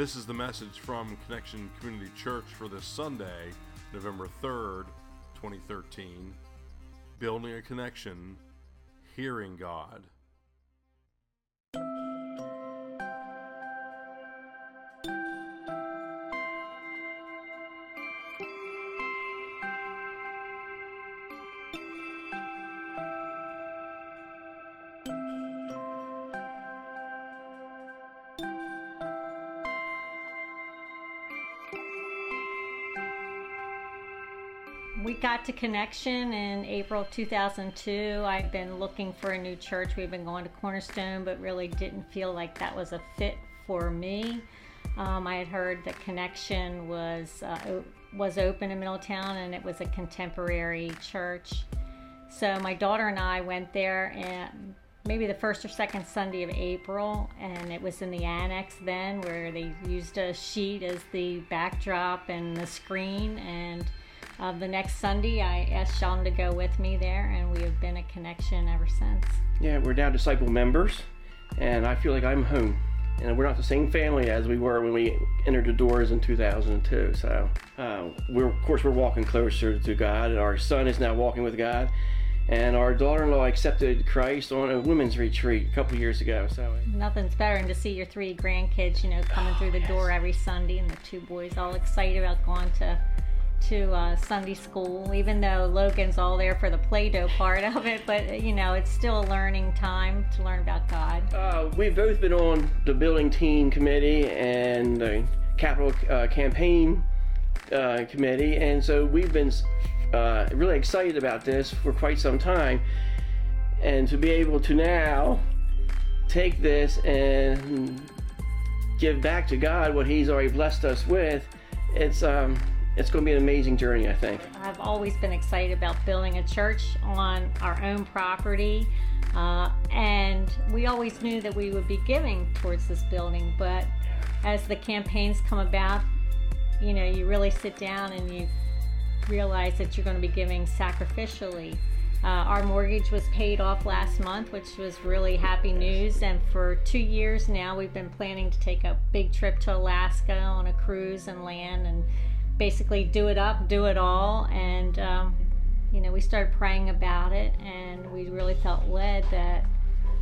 This is the message from Connection Community Church for this Sunday, November 3rd, 2013. Building a connection, hearing God. Got to Connection in April 2002. I've been looking for a new church. We've been going to Cornerstone, but really didn't feel like that was a fit for me. Um, I had heard that Connection was uh, was open in Middletown, and it was a contemporary church. So my daughter and I went there, and maybe the first or second Sunday of April, and it was in the annex then, where they used a sheet as the backdrop and the screen and uh, the next Sunday, I asked Sean to go with me there, and we have been a connection ever since. Yeah, we're now disciple members, and I feel like I'm home. And we're not the same family as we were when we entered the doors in 2002. So, uh, we're of course we're walking closer to God, and our son is now walking with God. And our daughter-in-law accepted Christ on a women's retreat a couple years ago. So nothing's better than to see your three grandkids, you know, coming oh, through the yes. door every Sunday, and the two boys all excited about going to to uh, Sunday school, even though Logan's all there for the Play-Doh part of it. But you know, it's still a learning time to learn about God. Uh, we've both been on the building team committee and the capital uh, campaign uh, committee, and so we've been uh, really excited about this for quite some time. And to be able to now take this and give back to God what He's already blessed us with, it's um, it's going to be an amazing journey, I think. I've always been excited about building a church on our own property. Uh, and we always knew that we would be giving towards this building. But as the campaigns come about, you know, you really sit down and you realize that you're going to be giving sacrificially. Uh, our mortgage was paid off last month, which was really happy news. And for two years now, we've been planning to take a big trip to Alaska on a cruise and land and basically do it up, do it all, and um, you know we started praying about it, and we really felt led that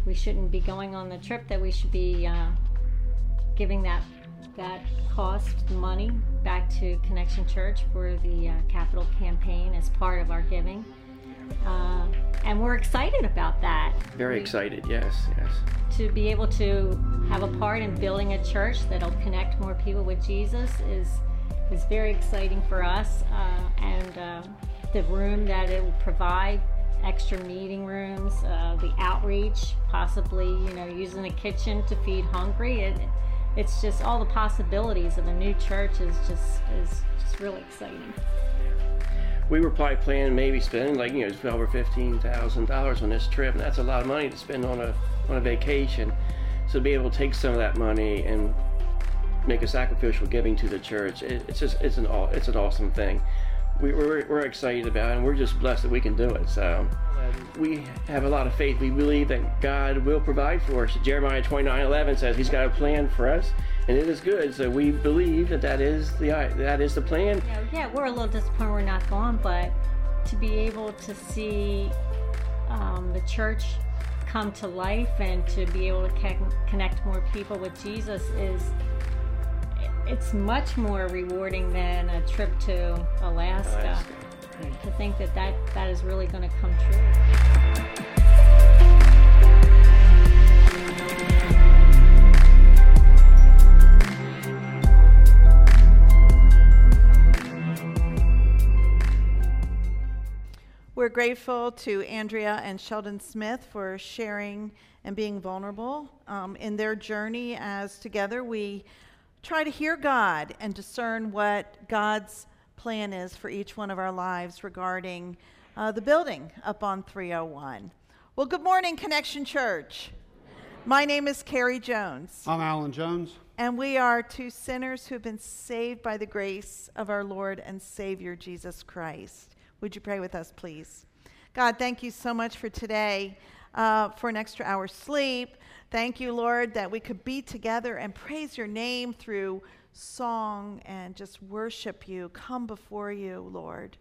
we shouldn't be going on the trip, that we should be uh, giving that that cost money back to Connection Church for the uh, capital campaign as part of our giving. Uh, and we're excited about that. Very we, excited, yes, yes. To be able to have a part in building a church that'll connect more people with Jesus is is very exciting for us, uh, and uh, the room that it will provide extra meeting rooms, uh, the outreach, possibly you know using the kitchen to feed hungry. It, it's just all the possibilities of a new church is just is just really exciting. We were probably planning maybe spending like you know twelve or fifteen thousand dollars on this trip, and that's a lot of money to spend on a on a vacation. So to be able to take some of that money and make a sacrificial giving to the church. It, it's just it's an it's an awesome thing. We, we're, we're excited about it, and we're just blessed that we can do it. So we have a lot of faith. We believe that God will provide for us. Jeremiah 29 11 says He's got a plan for us, and it is good. So we believe that that is the that is the plan. Yeah, yeah we're a little disappointed we're not gone, but to be able to see um, the church come to life and to be able to connect more people with Jesus is it's much more rewarding than a trip to Alaska. Alaska. To think that that, that is really going to come true. We're grateful to Andrea and Sheldon Smith for sharing and being vulnerable um, in their journey as together we try to hear God and discern what God's plan is for each one of our lives regarding uh, the building up on 301. Well, good morning, Connection Church. My name is Carrie Jones. I'm Alan Jones. And we are two sinners who have been saved by the grace of our Lord and Savior Jesus Christ. Would you pray with us, please? God, thank you so much for today. uh, for an extra hour's sleep. Thank you, Lord, that we could be together and praise your name through song and just worship you, come before you, Lord.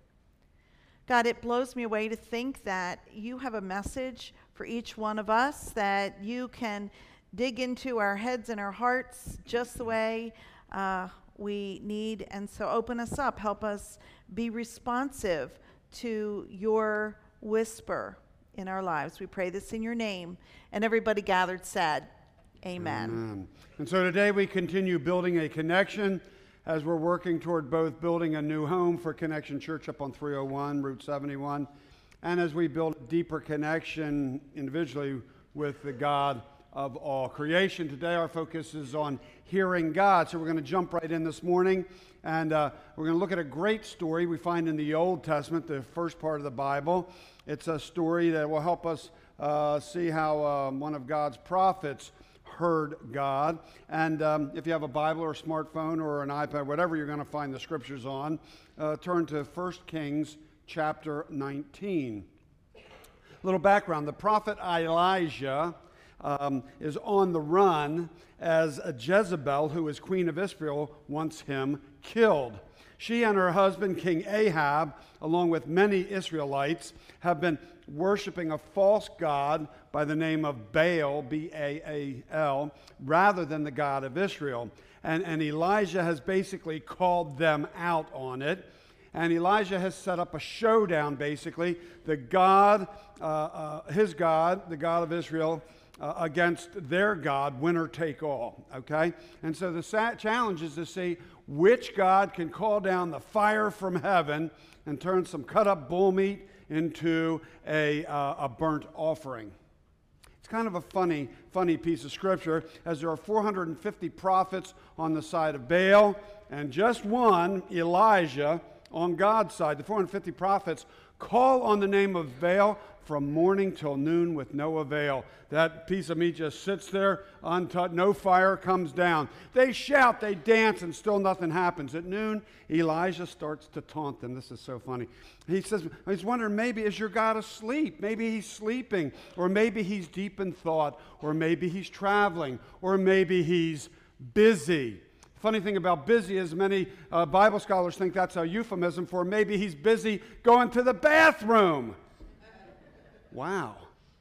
God, it blows me away to think that you have a message for each one of us, that you can dig into our heads and our hearts just the way uh, we need. And so open us up, help us be responsive to your whisper in our lives. We pray this in your name. And everybody gathered said, Amen. Amen. And so today we continue building a connection as we're working toward both building a new home for Connection Church up on 301, Route 71, and as we build a deeper connection individually with the God of all creation. Today our focus is on hearing God. So we're going to jump right in this morning and uh, we're going to look at a great story we find in the Old Testament, the first part of the Bible. It's a story that will help us uh, see how um, one of God's prophets heard God. And um, if you have a Bible or a smartphone or an iPad, whatever you're going to find the scriptures on, uh, turn to 1 Kings chapter 19. A little background the prophet Elijah um, is on the run as a Jezebel, who is queen of Israel, wants him killed. She and her husband, King Ahab, along with many Israelites, have been worshiping a false god by the name of Baal, B A A L, rather than the God of Israel. And, and Elijah has basically called them out on it. And Elijah has set up a showdown, basically. The God, uh, uh, his God, the God of Israel, uh, against their God, winner take all. Okay? And so the challenge is to see which God can call down the fire from heaven and turn some cut up bull meat into a, uh, a burnt offering. It's kind of a funny, funny piece of scripture, as there are 450 prophets on the side of Baal and just one, Elijah, on God's side. The 450 prophets call on the name of Baal from morning till noon with no avail. That piece of meat just sits there untouched, no fire comes down. They shout, they dance, and still nothing happens. At noon, Elijah starts to taunt them. This is so funny. He says, He's wondering, maybe is your God asleep? Maybe he's sleeping, or maybe he's deep in thought, or maybe he's traveling, or maybe he's busy. Funny thing about busy is many uh, Bible scholars think that's a euphemism for maybe he's busy going to the bathroom. Wow.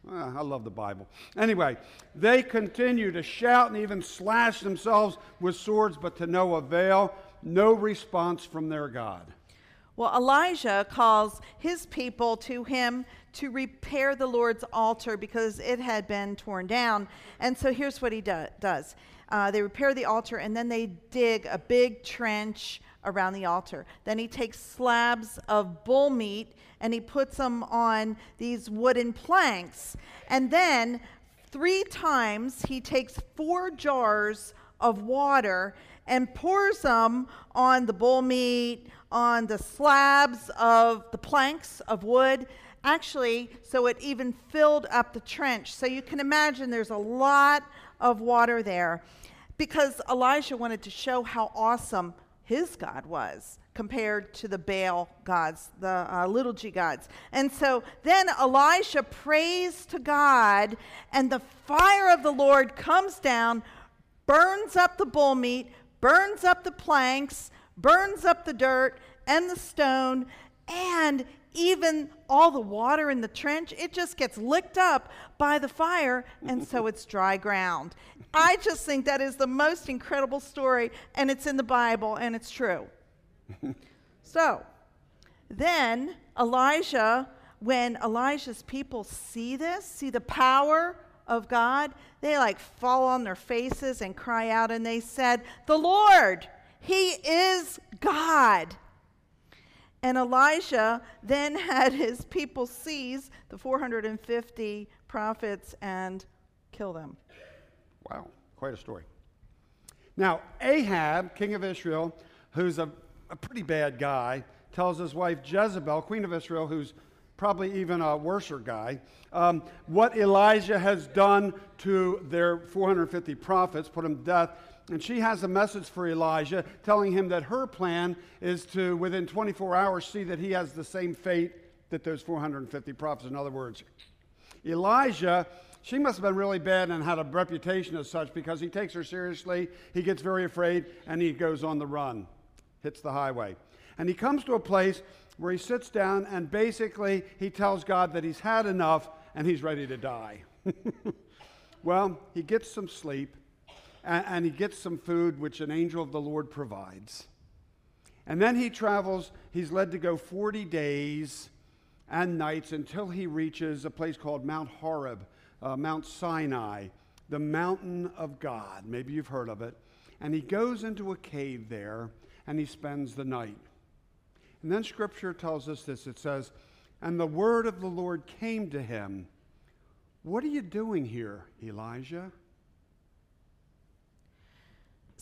I love the Bible. Anyway, they continue to shout and even slash themselves with swords, but to no avail, no response from their God. Well, Elijah calls his people to him to repair the Lord's altar because it had been torn down. And so here's what he do- does uh, they repair the altar and then they dig a big trench around the altar. Then he takes slabs of bull meat and he puts them on these wooden planks. And then three times he takes four jars of water and pours them on the bull meat, on the slabs of the planks of wood. Actually, so it even filled up the trench. So you can imagine there's a lot of water there because Elijah wanted to show how awesome his God was compared to the Baal gods, the uh, little g gods. And so then Elisha prays to God, and the fire of the Lord comes down, burns up the bull meat, burns up the planks, burns up the dirt and the stone, and even all the water in the trench, it just gets licked up by the fire, and so it's dry ground. I just think that is the most incredible story, and it's in the Bible, and it's true. so, then Elijah, when Elijah's people see this, see the power of God, they like fall on their faces and cry out, and they said, The Lord, He is God. And Elijah then had his people seize the 450 prophets and kill them. Wow, quite a story. Now, Ahab, king of Israel, who's a, a pretty bad guy, tells his wife Jezebel, queen of Israel, who's probably even a worser guy, um, what Elijah has done to their 450 prophets, put them to death. And she has a message for Elijah telling him that her plan is to, within 24 hours, see that he has the same fate that those 450 prophets. In other words, Elijah, she must have been really bad and had a reputation as such because he takes her seriously, he gets very afraid, and he goes on the run, hits the highway. And he comes to a place where he sits down and basically he tells God that he's had enough and he's ready to die. well, he gets some sleep and, and, he gets some food, which an angel of the Lord provides. And then he travels, he's led to go 40 days and nights until he reaches a place called Mount Horeb, uh, Mount Sinai, the mountain of God. Maybe you've heard of it. And he goes into a cave there and he spends the night. And then scripture tells us this it says, And the word of the Lord came to him. What are you doing here, Elijah?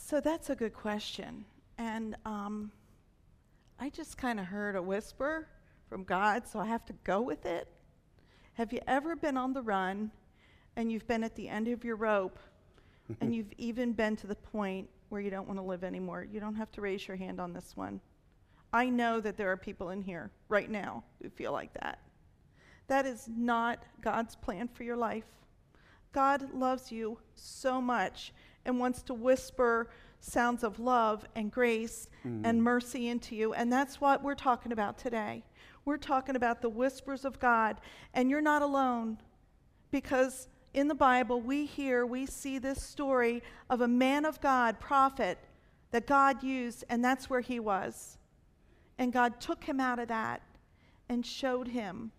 So that's a good question. And um, I just kind of heard a whisper from God, so I have to go with it. Have you ever been on the run and you've been at the end of your rope and you've even been to the point where you don't want to live anymore? You don't have to raise your hand on this one. I know that there are people in here right now who feel like that. That is not God's plan for your life. God loves you so much and wants to whisper sounds of love and grace mm. and mercy into you. And that's what we're talking about today. We're talking about the whispers of God. And you're not alone because in the Bible, we hear, we see this story of a man of God, prophet, that God used, and that's where he was. And God took him out of that and showed him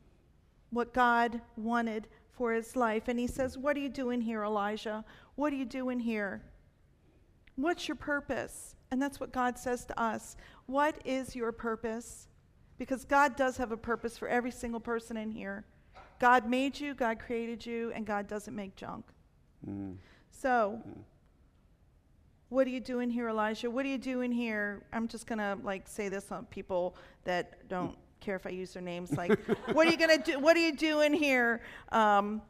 what God wanted for his life. And he says, What are you doing here, Elijah? What are you doing here? What's your purpose? And that's what God says to us. What is your purpose? Because God does have a purpose for every single person in here. God made you, God created you, and God doesn't make junk. Mm. So, mm. What are you doing here, Elijah? What are you doing here? I'm just going to like say this on people that don't care if I use their names. Like, what are you to do? What are you doing here? Um,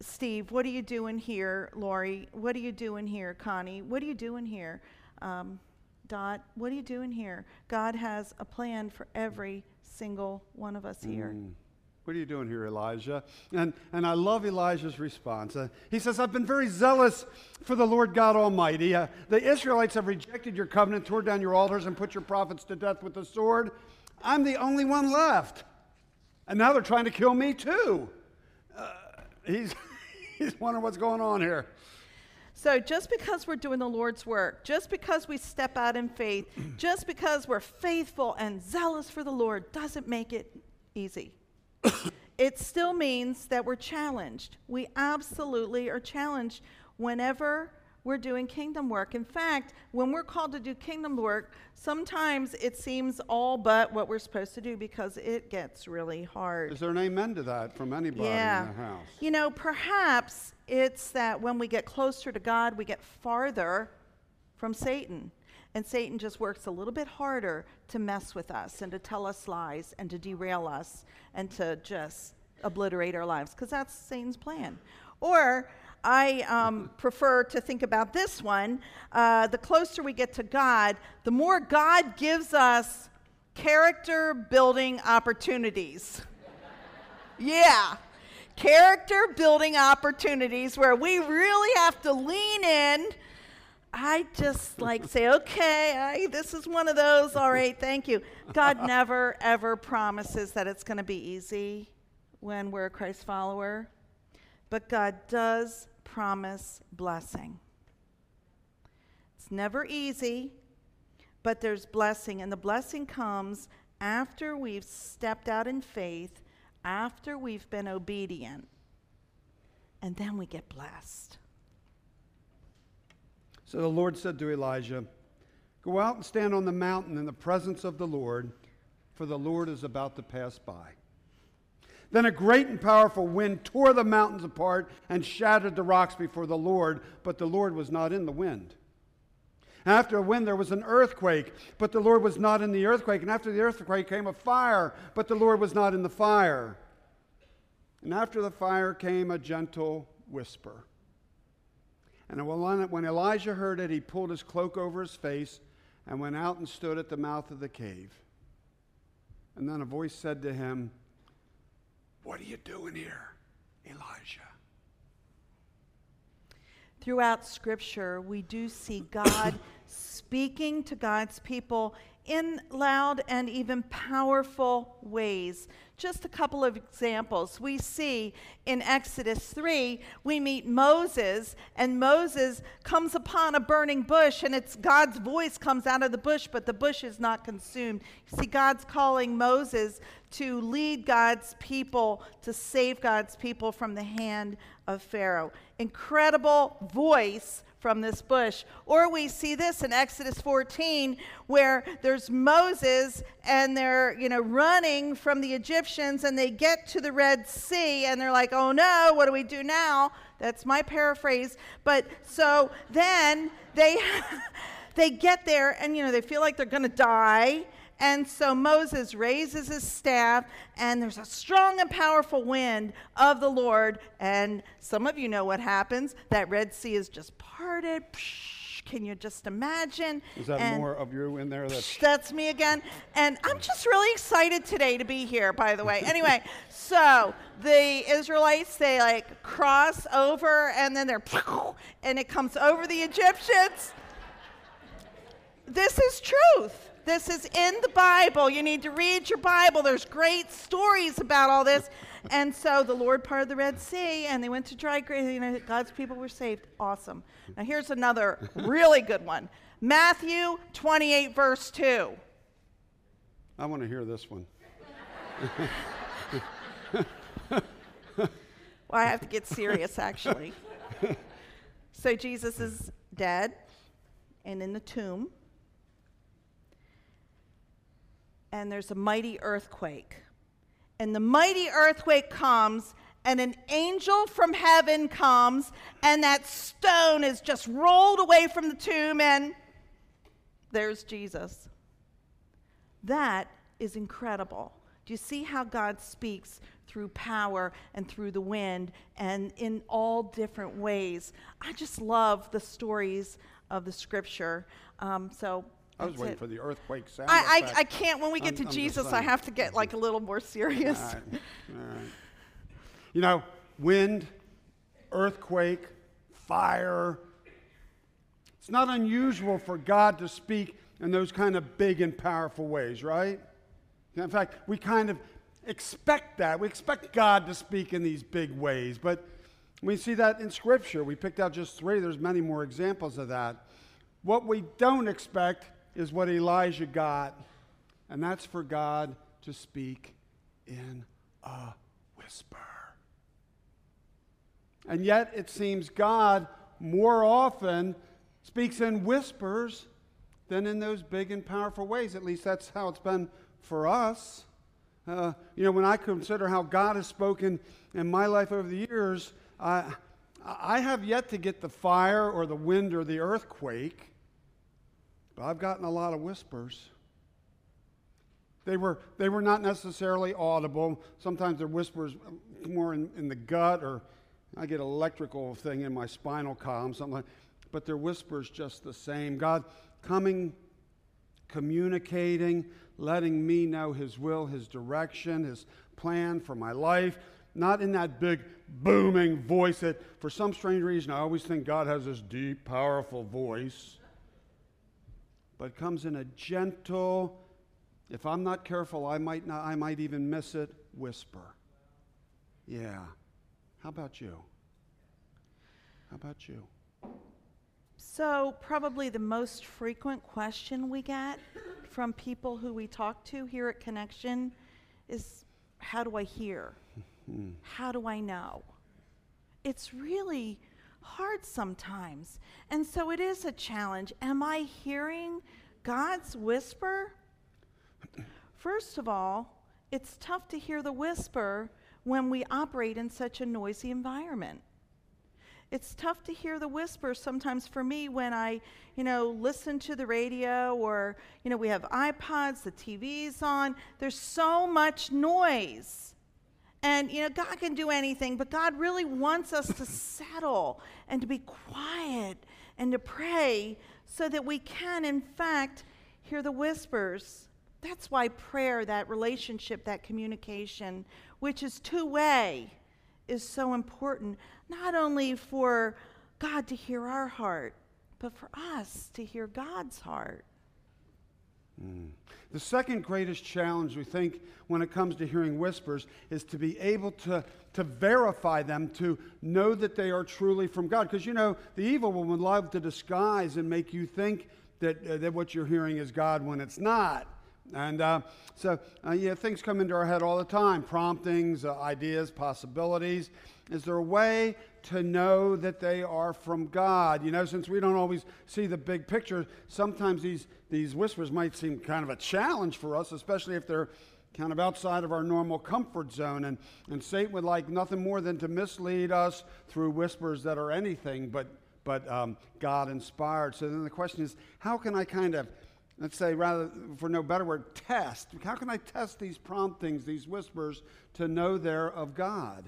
Steve, what are you doing here? Lori, what are you doing here? Connie, what are you doing here? Um, Dot, what are you doing here? God has a plan for every single one of us here. Mm. What are you doing here, Elijah? And, and I love Elijah's response. Uh, he says, I've been very zealous for the Lord God Almighty. Uh, the Israelites have rejected your covenant, tore down your altars, and put your prophets to death with the sword. I'm the only one left. And now they're trying to kill me too. Uh, he's, he's wondering what's going on here. So, just because we're doing the Lord's work, just because we step out in faith, just because we're faithful and zealous for the Lord, doesn't make it easy it still means that we're challenged. We absolutely are challenged whenever we're doing kingdom work. In fact, when we're called to do kingdom work, sometimes it seems all but what we're supposed to do because it gets really hard. Is there an amen to that from anybody yeah. in the house? You know, perhaps it's that when we get closer to God, we get farther from Satan. And Satan just works a little bit harder to mess with us and to tell us lies and to derail us and to just obliterate our lives because that's Satan's plan. Or I um, prefer to think about this one. Uh, the closer we get to God, the more God gives us character building opportunities. yeah. Character building opportunities where we really have to lean in I just like say, okay, I, this is one of those. All right, thank you. God never, ever promises that it's going to be easy when we're a Christ follower, but God does promise blessing. It's never easy, but there's blessing, and the blessing comes after we've stepped out in faith, after we've been obedient, and then we get blessed. So the Lord said to Elijah, Go out and stand on the mountain in the presence of the Lord, for the Lord is about to pass by. Then a great and powerful wind tore the mountains apart and shattered the rocks before the Lord, but the Lord was not in the wind. After a wind, there was an earthquake, but the Lord was not in the earthquake. And after the earthquake came a fire, but the Lord was not in the fire. And after the fire came a gentle whisper. And when Elijah heard it, he pulled his cloak over his face and went out and stood at the mouth of the cave. And then a voice said to him, What are you doing here? Elijah. Throughout Scripture, we do see God speaking to God's people in loud and even powerful ways. Just a couple of examples. We see in Exodus 3, we meet Moses, and Moses comes upon a burning bush, and it's God's voice comes out of the bush, but the bush is not consumed. You see, God's calling Moses to lead God's people, to save God's people from the hand of Pharaoh. Incredible voice from this bush. Or we see this in Exodus 14 where there's Moses and they're, you know, running from the Egyptians and they get to the Red Sea and they're like, "Oh no, what do we do now?" That's my paraphrase. But so then they they get there and you know, they feel like they're going to die and so Moses raises his staff, and there's a strong and powerful wind of the Lord. And some of you know what happens. That Red Sea is just parted. Can you just imagine? Is that and more of you in there? That's that's me again. And I'm just really excited today to be here, by the way. Anyway, so the Israelites, they like cross over and then they're, and it comes over the Egyptians. This is truth. This is in the Bible. You need to read your Bible. There's great stories about all this. And so the Lord parted the Red Sea, and they went to dry ground. You know, God's people were saved. Awesome. Now here's another really good one. Matthew 28, verse 2. I want to hear this one. well, I have to get serious, actually. so Jesus is dead and in the tomb. And there's a mighty earthquake. And the mighty earthquake comes, and an angel from heaven comes, and that stone is just rolled away from the tomb, and there's Jesus. That is incredible. Do you see how God speaks through power and through the wind and in all different ways? I just love the stories of the scripture. Um, so I was that's waiting it. for the earthquake sound. I. I, I can't, when we get I'm- to I'm Jesus, I have to get like a little more serious. All right, all right. You know, wind, earthquake, fire. It's not unusual for God to speak in those kind of big and powerful ways, right? In fact, we kind of expect that. We expect God to speak in these big ways, but we see that in Scripture. We picked out just three. There's many more examples of that. What we don't expect is what Elijah got, and that's for God to speak in a whisper. And yet, it seems God more often speaks in whispers than in those big and powerful ways. At least that's how it's been for us. Uh, you know, when I consider how God has spoken in my life over the years, I, I have yet to get the fire or the wind or the earthquake, but I've gotten a lot of whispers. They were, they were not necessarily audible. Sometimes they're whispers more in, in the gut, or I get an electrical thing in my spinal column, something like but they're whispers just the same. God coming, communicating, letting me know His will, His direction, His plan for my life. Not in that big booming voice that, for some strange reason, I always think God has this deep, powerful voice, but comes in a gentle, if I'm not careful, I might, not, I might even miss it, whisper. Yeah. How about you? How about you? So, probably the most frequent question we get from people who we talk to here at Connection is How do I hear? Hmm. How do I know? It's really hard sometimes. And so it is a challenge. Am I hearing God's whisper? First of all, it's tough to hear the whisper when we operate in such a noisy environment. It's tough to hear the whisper sometimes for me when I, you know, listen to the radio or, you know, we have iPods, the TV's on. There's so much noise. And, you know, God can do anything, but God really wants us to settle and to be quiet and to pray so that we can, in fact, hear the whispers. That's why prayer, that relationship, that communication, which is two way, is so important, not only for God to hear our heart, but for us to hear God's heart. The second greatest challenge we think when it comes to hearing whispers is to be able to, to verify them, to know that they are truly from God. Because you know, the evil one would love to disguise and make you think that, uh, that what you're hearing is God when it's not. And uh, so, uh, yeah, things come into our head all the time promptings, uh, ideas, possibilities. Is there a way to know that they are from God? You know, since we don't always see the big picture, sometimes these, these whispers might seem kind of a challenge for us, especially if they're kind of outside of our normal comfort zone. And, and Satan would like nothing more than to mislead us through whispers that are anything but, but um, God inspired. So then the question is how can I kind of let's say, rather for no better word, test. How can I test these promptings, these whispers, to know they're of God?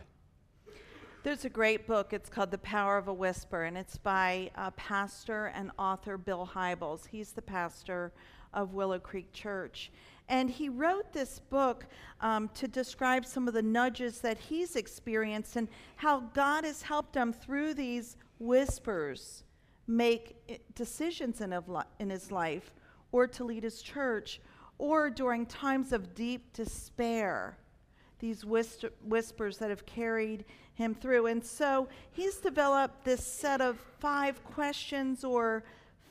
There's a great book. It's called The Power of a Whisper, and it's by uh, pastor and author Bill Hybels. He's the pastor of Willow Creek Church. And he wrote this book um, to describe some of the nudges that he's experienced and how God has helped him through these whispers make eh, decisions in, in his life or to lead his church, or during times of deep despair, these whisper- whispers that have carried him through. And so he's developed this set of five questions or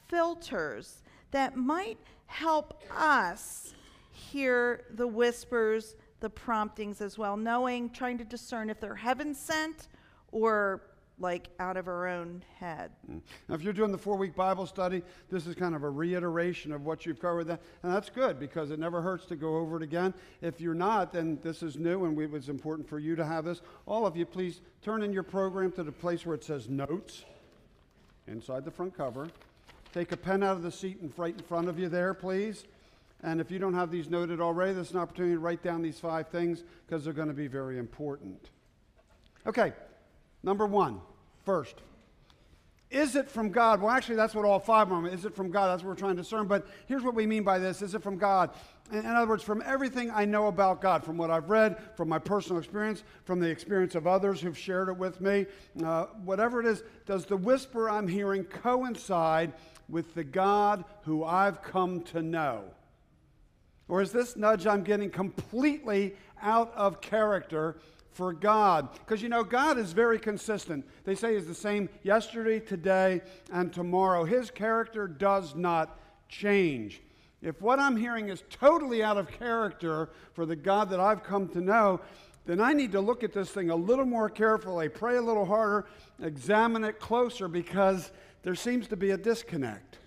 filters that might help us hear the whispers, the promptings as well, knowing, trying to discern if they're heaven sent or like out of our own head. Mm. Now, if you're doing the four week Bible study, this is kind of a reiteration of what you've covered. That, and that's good because it never hurts to go over it again. If you're not, then this is new and we, it's important for you to have this. All of you, please turn in your program to the place where it says notes inside the front cover. Take a pen out of the seat and right in front of you there, please. And if you don't have these noted already, this is an opportunity to write down these five things because they're going to be very important. Okay, Number one, first. Is it from God? Well, actually, that's what all five of them is. it from God? That's what we're trying to discern. But here's what we mean by this Is it from God? In, other words, from everything I know about God, from what I've read, from my personal experience, from the experience of others who've shared it with me, uh, whatever it is, does the whisper I'm hearing coincide with the God who I've come to know? Or is this nudge I'm getting completely out of character for God. Because you know, God is very consistent. They say He's the same yesterday, today, and tomorrow. His character does not change. If what I'm hearing is totally out of character for the God that I've come to know, then I need to look at this thing a little more carefully, pray a little harder, examine it closer because there seems to be a disconnect.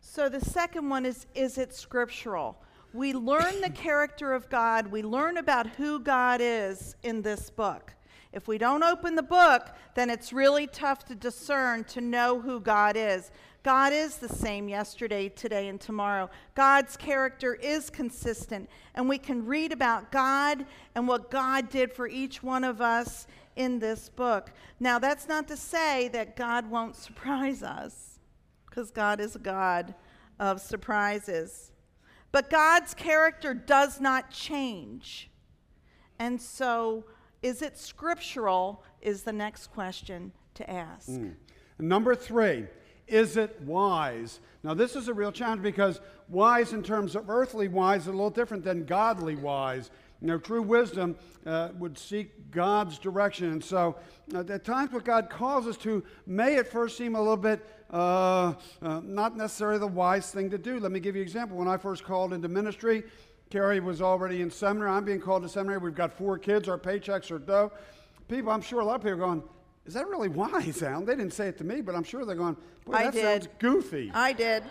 So the second one is is it scriptural? We learn the character of God, we learn about who God is in this book. If we don't open the book, then it's really tough to discern, to know who God is. God is the same yesterday, today, and tomorrow. God's character is consistent, and we can read about God and what God did for each one of us in this book. Now, that's not to say that God won't surprise us, because God is a God of surprises. But God's character does not change. And so, is it scriptural? Is the next question to ask. Mm. Number three, is it wise? Now, this is a real challenge because wise, in terms of earthly wise, is a little different than godly wise. You know, true wisdom uh, would seek God's direction. And so, uh, at times, what God calls us to may at first seem a little bit uh, uh, not necessarily the wise thing to do. Let me give you an example. When I first called into ministry, Carrie was already in seminary. I'm being called to seminary. We've got four kids. Our paychecks are dough. People, I'm sure a lot of people are going, is that really wise, Alan? They didn't say it to me, but I'm sure they're going, boy, that sounds goofy. I did.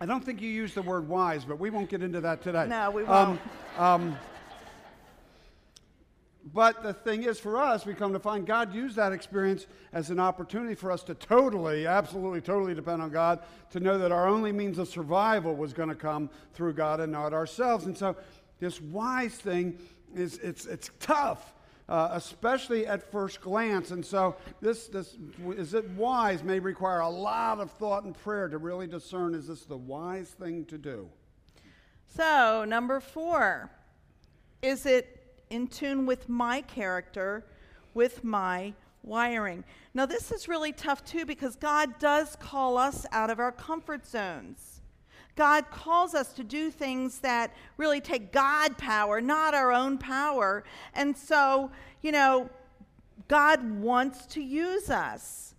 I don't think you used the word wise, but we won't get into that today. No, we won't. Um, um, but the thing is, for us, we come to find God used that experience as an opportunity for us to totally, absolutely, totally depend on God, to know that our only means of survival was going to come through God and not ourselves. And so, this wise thing is it's, it's tough. Uh, especially at first glance. And so, this, this is it wise may require a lot of thought and prayer to really discern is this the wise thing to do? So, number four, is it in tune with my character with my wiring. Now, this is really tough too because God does call us out of our comfort zones. God calls us to do things that really take God power, not our own power. And so, you know, God wants to use us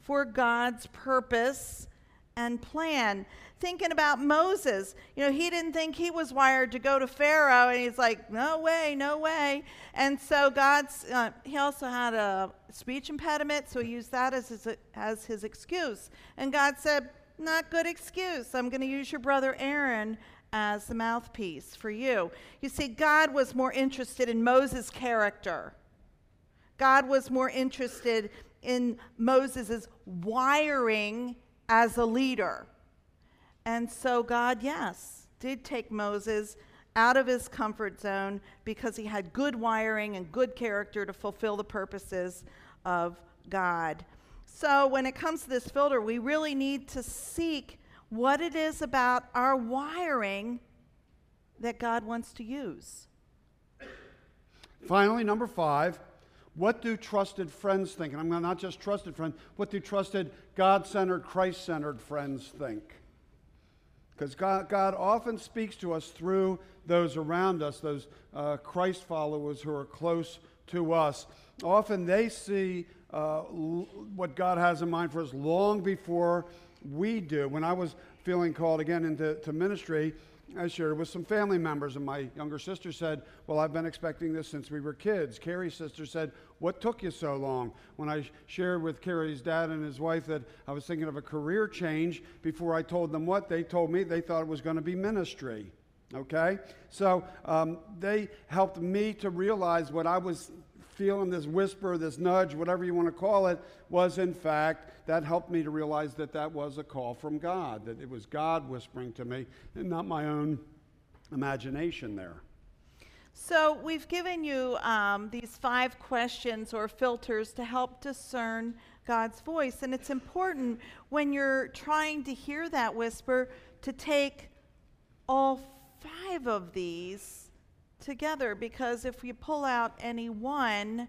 for God's purpose and plan. Thinking about Moses, you know, he didn't think he was wired to go to Pharaoh, and he's like, no way, no way. And so God's, uh, he also had a speech impediment, so he used that as his, as his excuse. And God said, not good excuse. I'm going to use your brother Aaron as the mouthpiece for you. You see, God was more interested in Moses' character. God was more interested in Moses' wiring as a leader. And so God, yes, did take Moses out of his comfort zone because he had good wiring and good character to fulfill the purposes of God. So when it comes to this filter, we really need to seek what it is about our wiring that God wants to use. Finally, number five, what do trusted friends think? And I'm not just trusted friends, what do trusted God centered, Christ centered friends think? Because God, God often speaks to us through those around us, those uh, Christ followers who are close to us. Often they see uh, l- what God has in mind for us long before we do. When I was feeling called again into ministry, I shared with some family members, and my younger sister said, Well, I've been expecting this since we were kids. Carrie's sister said, What took you so long? When I shared with Carrie's dad and his wife that I was thinking of a career change, before I told them what, they told me they thought it was going to be ministry. Okay? So um, they helped me to realize what I was feeling this whisper, this nudge, whatever you want to call it, was in fact, that helped me to realize that that was a call from God, that it was God whispering to me and not my own imagination there. So, we've given you um, these five questions or filters to help discern God's voice. And it's important when you're trying to hear that whisper to take all five of these together because if you pull out any one,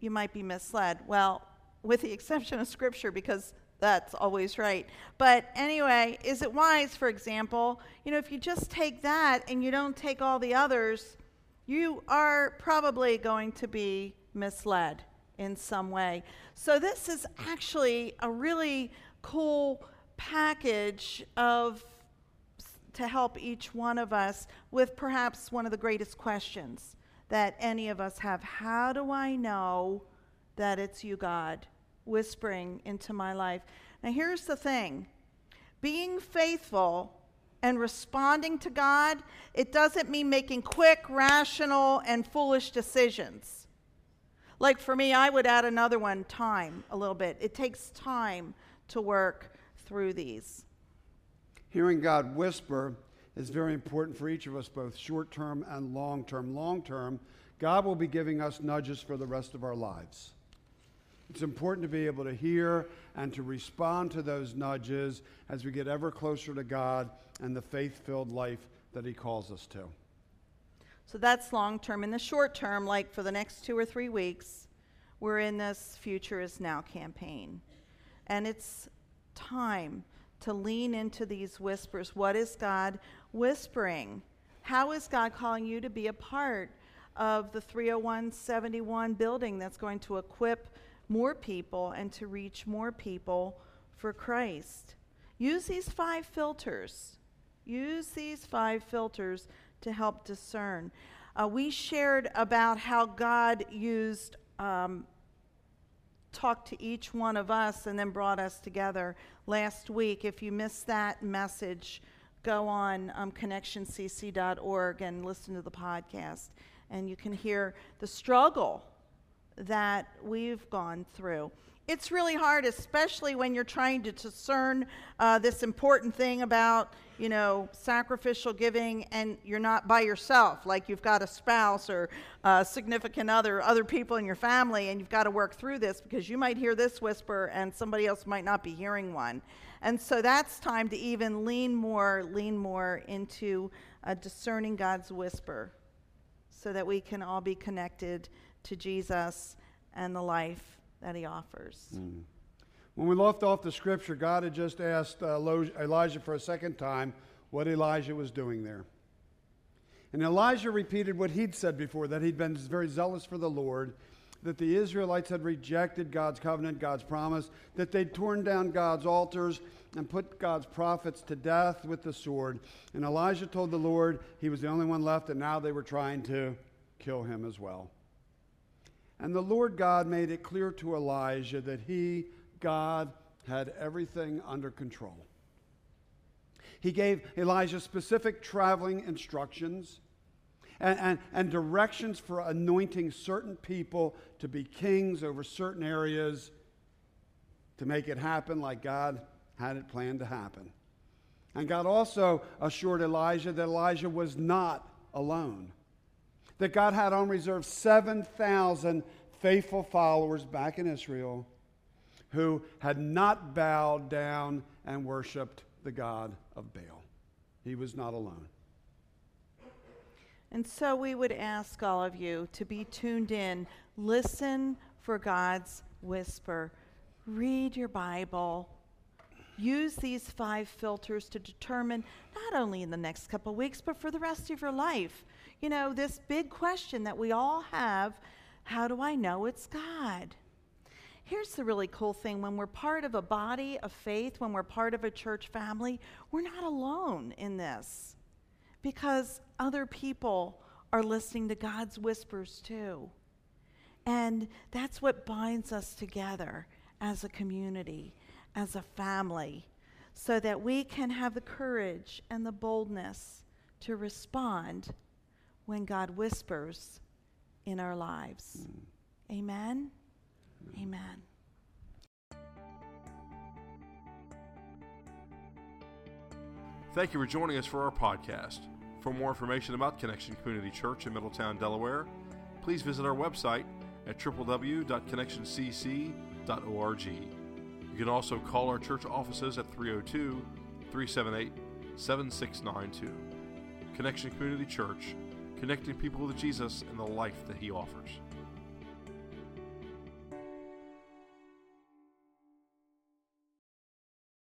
you might be misled. Well, with the exception of Scripture, because that's always right. But anyway, is it wise, for example? You know, if you just take that and you don't take all the others, you are probably going to be misled in some way. So, this is actually a really cool package of to help each one of us with perhaps one of the greatest questions that any of us have. How do I know that it's you, God, whispering into my life? Now, here's the thing being faithful and responding to God, it doesn't mean making quick, rational, and foolish decisions. Like for me, I would add another one time a little bit. It takes time to work through these. Hearing God whisper is very important for each of us, both short term and long term. Long term, God will be giving us nudges for the rest of our lives. It's important to be able to hear and to respond to those nudges as we get ever closer to God and the faith filled life that He calls us to. So that's long term. In the short term, like for the next two or three weeks, we're in this Future is Now campaign. And it's time to lean into these whispers. What is God whispering? How is God calling you to be a part of the 30171 building that's going to equip more people and to reach more people for Christ? Use these five filters. Use these five filters to help discern. Uh, we shared about how God used um, talked to each one of us and then brought us together last week. If you missed that message, go on um, connectioncc.org and listen to the podcast, and you can hear the struggle that we've gone through it's really hard, especially when you're trying to discern uh, this important thing about, you know, sacrificial giving and you're not by yourself. Like you've got a spouse or a significant other, other people in your family, and you've got to work through this because you might hear this whisper and somebody else might not be hearing one. And so that's time to even lean more, lean more into uh, discerning God's whisper so that we can all be connected to Jesus and the life that he offers. Mm. When we left off the scripture, God had just asked uh, Elijah for a second time what Elijah was doing there. And Elijah repeated what he'd said before that he'd been very zealous for the Lord, that the Israelites had rejected God's covenant, God's promise, that they'd torn down God's altars and put God's prophets to death with the sword. And Elijah told the Lord he was the only one left, and now they were trying to kill him as well. And the Lord God made it clear to Elijah that he, God, had everything under control. He gave Elijah specific traveling instructions and, and, and directions for anointing certain people to be kings over certain areas to make it happen like God had it planned to happen. And God also assured Elijah that Elijah was not alone, that God had on reserve 7,000 faithful followers back in Israel who had not bowed down and worshiped the God of Baal. He was not alone. And so we would ask all of you to be tuned in, listen for God's whisper, read your Bible. Use these five filters to determine not only in the next couple weeks, but for the rest of your life. You know, this big question that we all have how do I know it's God? Here's the really cool thing when we're part of a body of faith, when we're part of a church family, we're not alone in this because other people are listening to God's whispers too. And that's what binds us together as a community, as a family, so that we can have the courage and the boldness to respond when God whispers in our lives. Mm. Amen. Amen. Thank you for joining us for our podcast. For more information about Connection Community Church in Middletown, Delaware, please visit our website at www.connectioncc.org. You can also call our church offices at 302 378 7692. Connection Community Church, connecting people with Jesus and the life that He offers.